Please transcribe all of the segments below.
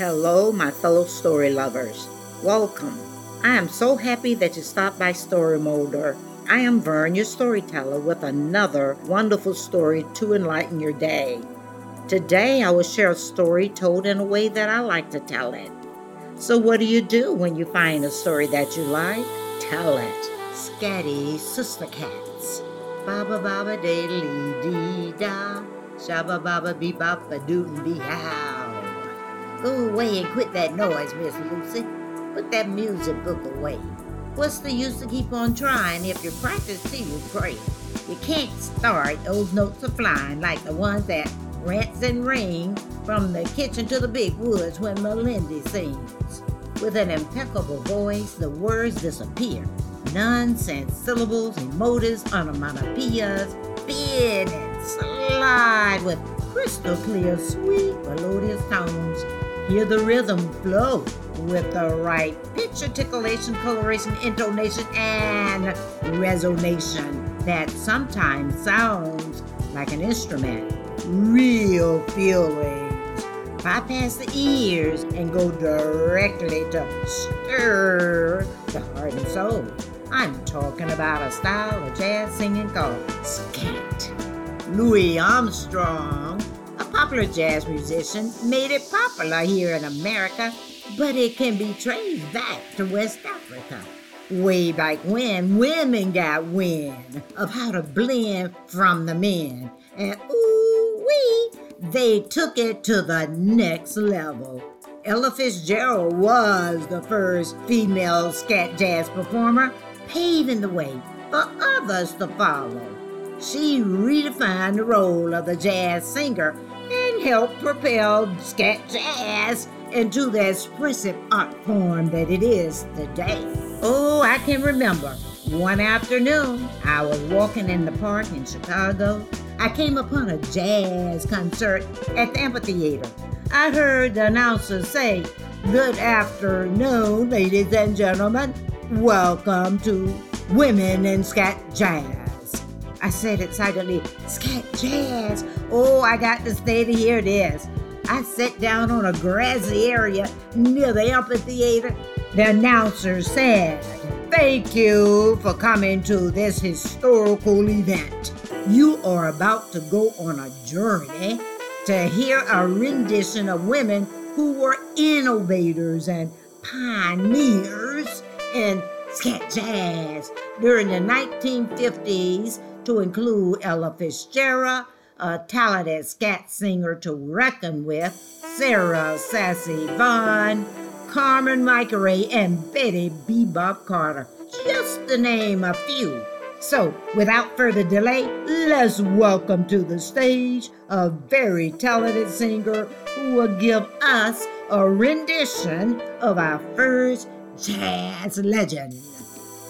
Hello, my fellow story lovers. Welcome. I am so happy that you stopped by Story Molder. I am Vern, your storyteller, with another wonderful story to enlighten your day. Today, I will share a story told in a way that I like to tell it. So, what do you do when you find a story that you like? Tell it. Scatty Sistah Catz. Baba baba diddly dee da. Shabba baba bee bop a doo dee how. Go away and quit that noise, Miss Lucy. Put that music book away. What's the use to keep on trying if you practice till you pray? You can't start those notes are flying like the ones that rants and ring from the kitchen to the big woods when Malindy sings. With an impeccable voice, the words disappear. Nonsense syllables, emotives, onomatopoeias, spin and slide with crystal clear, sweet, melodious tones Hear the rhythm flow with the right pitch, articulation, coloration, intonation, and resonation that sometimes sounds like an instrument. Real feelings. Bypass the ears and go directly to stir the heart and soul. I'm talking about a style of jazz singing called scat. Louis Armstrong popular jazz musician made it popular here in America, but it can be traced back to West Africa. Way back when women got wind of how to blend from the men, and ooh wee, they took it to the next level. Ella Fitzgerald was the first female scat jazz performer, paving the way for others to follow. She redefined the role of the jazz singer helped propel scat jazz into the expressive art form that it is today. Oh, I can remember one afternoon I was walking in the park in Chicago. I came upon a jazz concert at the amphitheater. I heard the announcer say, Good afternoon, ladies and gentlemen. Welcome to Women in Scat Jazz. I said excitedly, Scat Jazz. Oh, I got to stay to hear this. I sat down on a grassy area near the amphitheater. The announcer said, Thank you for coming to this historical event. You are about to go on a journey to hear a rendition of women who were innovators and pioneers in scat jazz during the 1950s to include Ella Fitzgerald, a talented scat singer to reckon with, Sarah Sassy Vaughan, Carmen McRae, and Betty Bebop Carter, just to name a few. So, without further delay, let's welcome to the stage a very talented singer who will give us a rendition of our first jazz legend.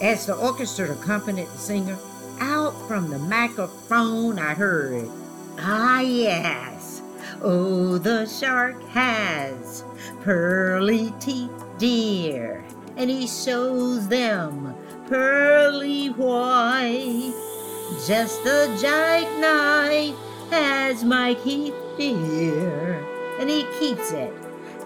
As the orchestra accompanied the singer, out from the microphone I heard, Ah, yes. Oh, the shark has pearly teeth, dear, and he shows them pearly white. Just a jackknife has my Keith, dear, and he keeps it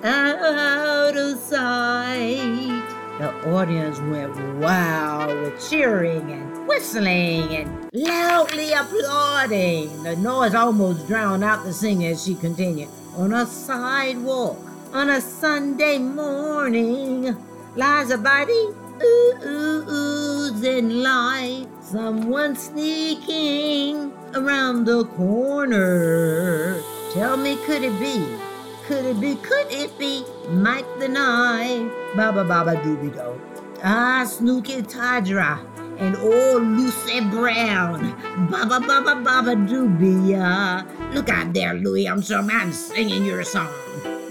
out of sight. The audience went wild with cheering and whistling and loudly applauding. The noise almost drowned out the singing as she continued. On a sidewalk on a Sunday morning lies a body ooh, ooh, oozing light. Someone sneaking around the corner. Tell me, could it be? Could it be? Could it be Mike the Knife? Baba Baba Doobie Do. Ah, Snooky Tadra and old Lucy Brown. Baba Baba Baba Doobie. Uh, look out there, Louis Armstrong. I'm singing your song.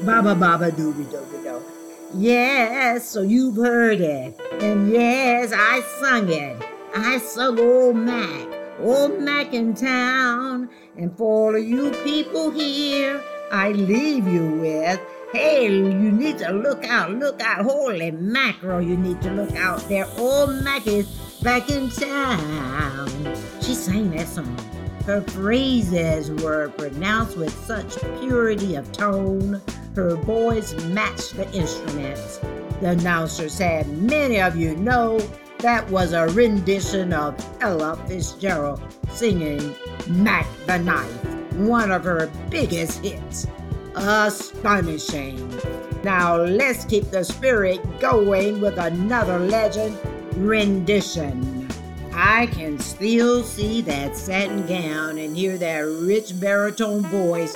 Baba Baba Doobie Doobie Do. Yes, so you've heard it. And yes, I sung it. I sung Old Mac, Old Mac in town. And for all of you people here, I leave you with. Hey, you need to look out, look out. Holy mackerel, you need to look out there. Old Mac is back in town. She sang that song. Her phrases were pronounced with such purity of tone, her voice matched the instruments. The announcer said, Many of you know that was a rendition of Ella Fitzgerald singing Mack the Knife, one of her biggest hits. Astonishing. Now let's keep the spirit going with another legend rendition. I can still see that satin gown and hear that rich baritone voice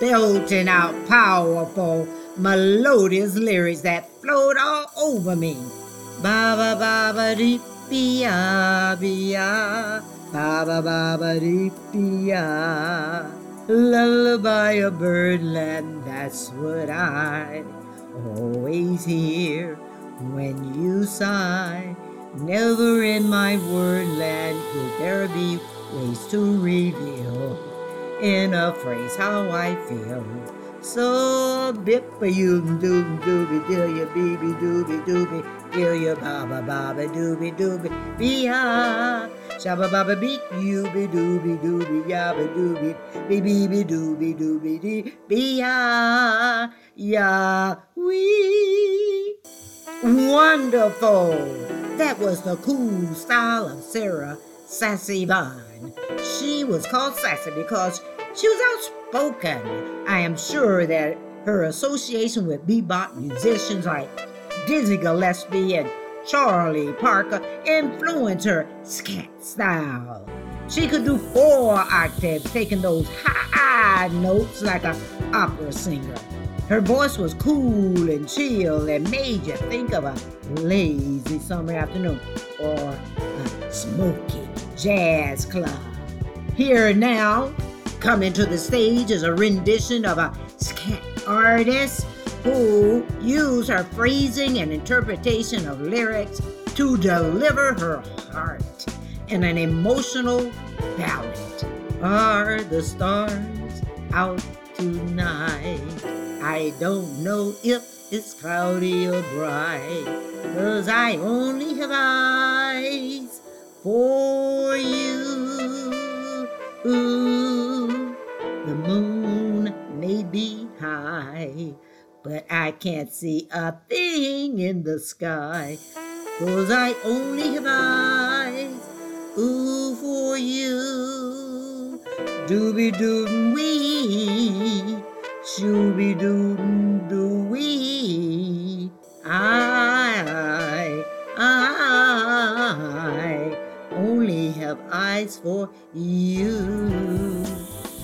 belting out powerful, melodious lyrics that float all over me. Ba ba ba ba dee ya ya, ba ba ba ba ba dee ya. Lullaby of birdland, that's what I always hear when you sigh. Never in my wordland could there be ways to reveal in a phrase how I feel. So bip a yoom doom dooby doo ya beeby dooby dooby doo ya baba baba dooby dooby be ha shabba baba beat you be dooby dooby yabba dooby be beeby dooby dooby dee be ha ya wee wonderful that was the cool style of Sarah Sassy Vaughan. She was called Sassy because she was outspoken. I am sure that her association with bebop musicians like Dizzy Gillespie and Charlie Parker influenced her scat style. She could do four octaves, taking those high notes like an opera singer. Her voice was cool and chill and made you think of a lazy summer afternoon or a smoky jazz club. Here now, coming to the stage is a rendition of a scat artist who use her phrasing and interpretation of lyrics to deliver her heart in an emotional ballad. Are the stars out tonight? I don't know if it's cloudy or bright, cause I only have eyes for you. Ooh, the moon may be high, but I can't see a thing in the sky, cause I only have eyes, ooh, for you. Dooby doo wee. Shooby doo doo wee. I, I only have eyes for you.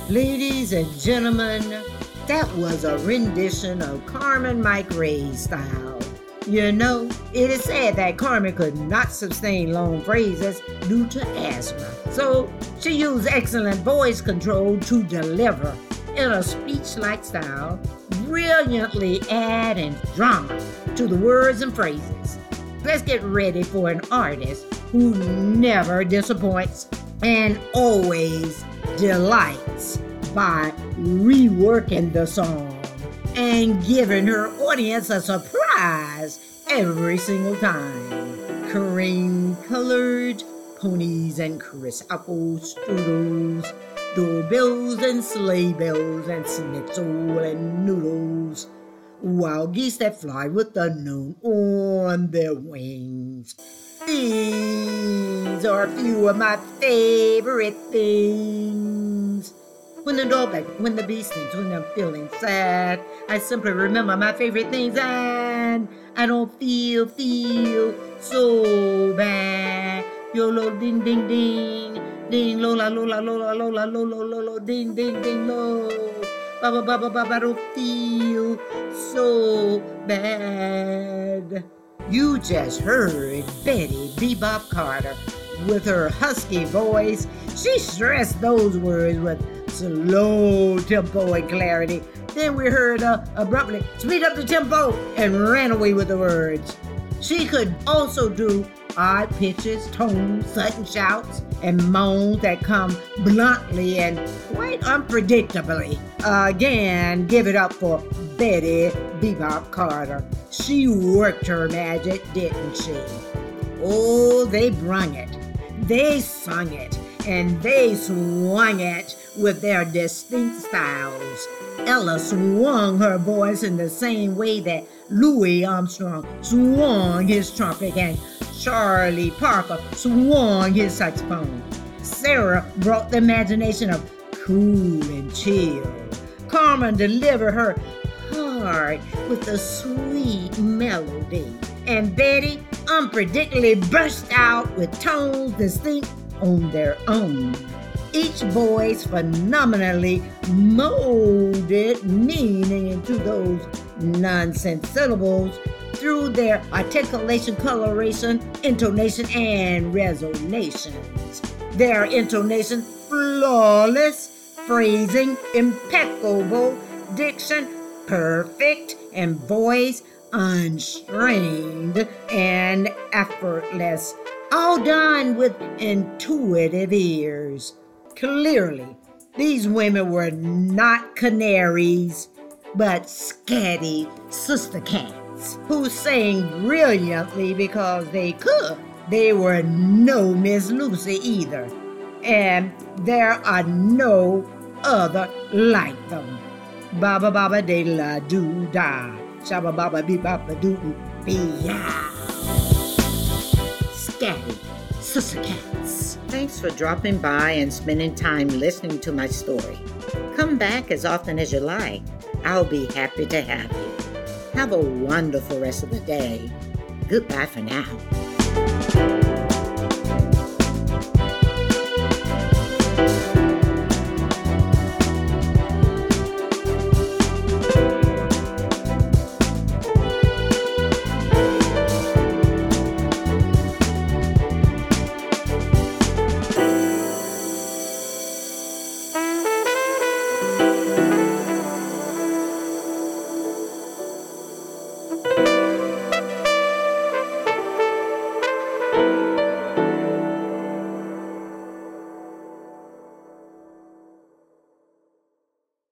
Ladies and gentlemen, that was a rendition of Carmen McRae's style. You know, it is said that Carmen could not sustain long phrases due to asthma. So she used excellent voice control to deliver in a speech like style, brilliantly adding drama to the words and phrases. Let's get ready for an artist who never disappoints and always delights by reworking the song and giving her audience a surprise every single time. Cream colored ponies and Chris apple strudels doorbells and sleigh bells and schnitzel and noodles. Wild geese that fly with the moon on their wings. These are a few of my favorite things. When the doorbell, when the bee stings, when I'm feeling sad, I simply remember my favorite things and I don't feel, feel so bad. Yo, ding, ding, ding. Ding lola lola lola lola lola lola ding ding ding lo. Ba ba ba ba ba ba don't feel so bad. You just heard Betty Bebop Carter with her husky voice. She stressed those words with slow tempo and clarity. Then we heard her abruptly speed up the tempo and ran away with the words. She could also do odd pitches, tones, sudden shouts, and moans that come bluntly and quite unpredictably. Again, give it up for Betty Bebop Carter. She worked her magic, didn't she? Oh, they brung it. They sung it. and they swung it with their distinct styles. Ella swung her voice in the same way that Louis Armstrong swung his trumpet and Charlie Parker swung his saxophone. Sarah brought the imagination of cool and chill. Carmen delivered her heart with a sweet melody. And Betty unpredictably burst out with tones distinct on their own. Each voice phenomenally molded meaning into those nonsense syllables through their articulation, coloration, intonation, and resonations. Their intonation flawless, phrasing impeccable, diction perfect, and voice unstrained and effortless. All done with intuitive ears. Clearly, these women were not canaries, but scatty sister cats who sang brilliantly because they could. They were no Miss Lucy either, and there are no other like them. Baba baba de la do da. Shabba baba be baba do be ya. Scatty, sister cats. Thanks for dropping by and spending time listening to my story. Come back as often as you like. I'll be happy to have you. Have a wonderful rest of the day. Goodbye for now.